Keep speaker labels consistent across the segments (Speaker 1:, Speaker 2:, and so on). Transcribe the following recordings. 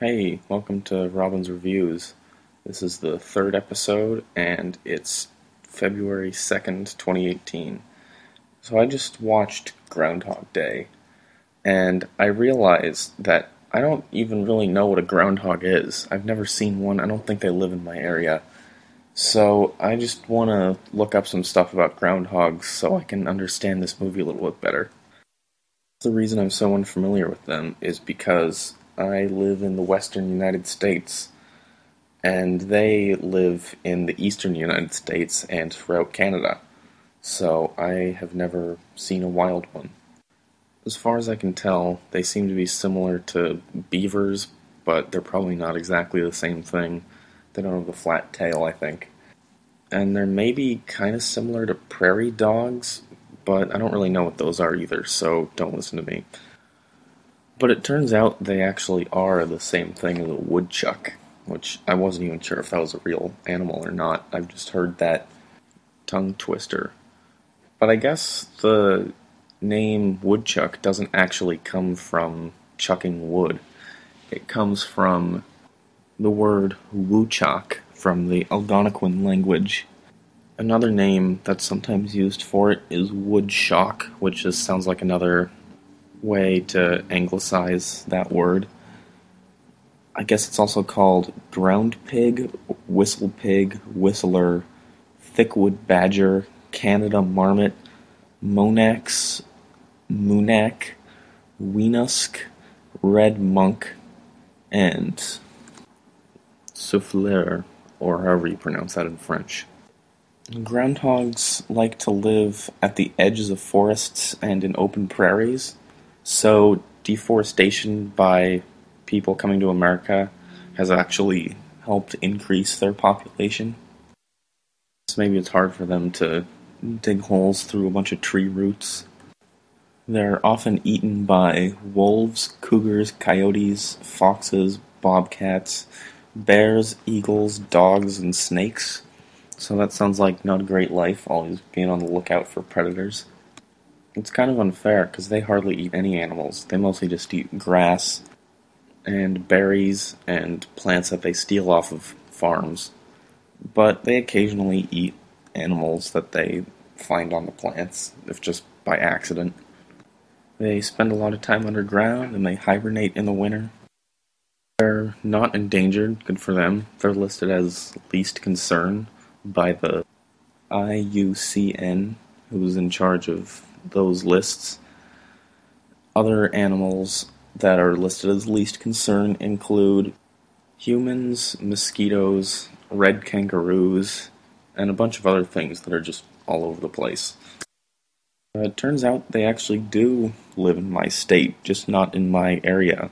Speaker 1: Hey, welcome to Robin's Reviews. This is the third episode, and it's February 2nd, 2018. So I just watched Groundhog Day, and I realized that I don't even really know what a groundhog is. I've never seen one, I don't think they live in my area. So I just want to look up some stuff about groundhogs so I can understand this movie a little bit better. The reason I'm so unfamiliar with them is because I live in the western United States, and they live in the eastern United States and throughout Canada. So I have never seen a wild one. As far as I can tell, they seem to be similar to beavers, but they're probably not exactly the same thing. They don't have the flat tail, I think. And they're maybe kind of similar to prairie dogs, but I don't really know what those are either, so don't listen to me. But it turns out they actually are the same thing as a woodchuck, which I wasn't even sure if that was a real animal or not. I've just heard that tongue twister. But I guess the name woodchuck doesn't actually come from chucking wood. It comes from the word wuchak from the Algonquin language. Another name that's sometimes used for it is woodshock, which just sounds like another way to anglicize that word. I guess it's also called ground pig, whistle pig, whistler, thickwood badger, Canada marmot, monax, moonack, weenusk, red monk, and souffleur, or however you pronounce that in French. Groundhogs like to live at the edges of forests and in open prairies, so deforestation by people coming to America has actually helped increase their population. So maybe it's hard for them to dig holes through a bunch of tree roots. They're often eaten by wolves, cougars, coyotes, foxes, bobcats, bears, eagles, dogs, and snakes. So that sounds like not a great life, always being on the lookout for predators. It's kind of unfair because they hardly eat any animals. They mostly just eat grass and berries and plants that they steal off of farms. But they occasionally eat animals that they find on the plants, if just by accident. They spend a lot of time underground and they hibernate in the winter. They're not endangered, good for them. They're listed as least concern by the IUCN, who's in charge of those lists. Other animals that are listed as least concern include humans, mosquitoes, red kangaroos, and a bunch of other things that are just all over the place. Uh, it turns out they actually do live in my state, just not in my area.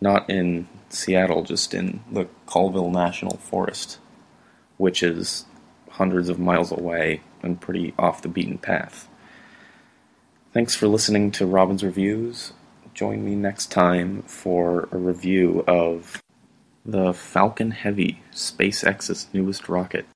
Speaker 1: Not in Seattle, just in the Colville National Forest, which is hundreds of miles away and pretty off the beaten path. Thanks for listening to Robin's Reviews. Join me next time for a review of the Falcon Heavy, SpaceX's newest rocket.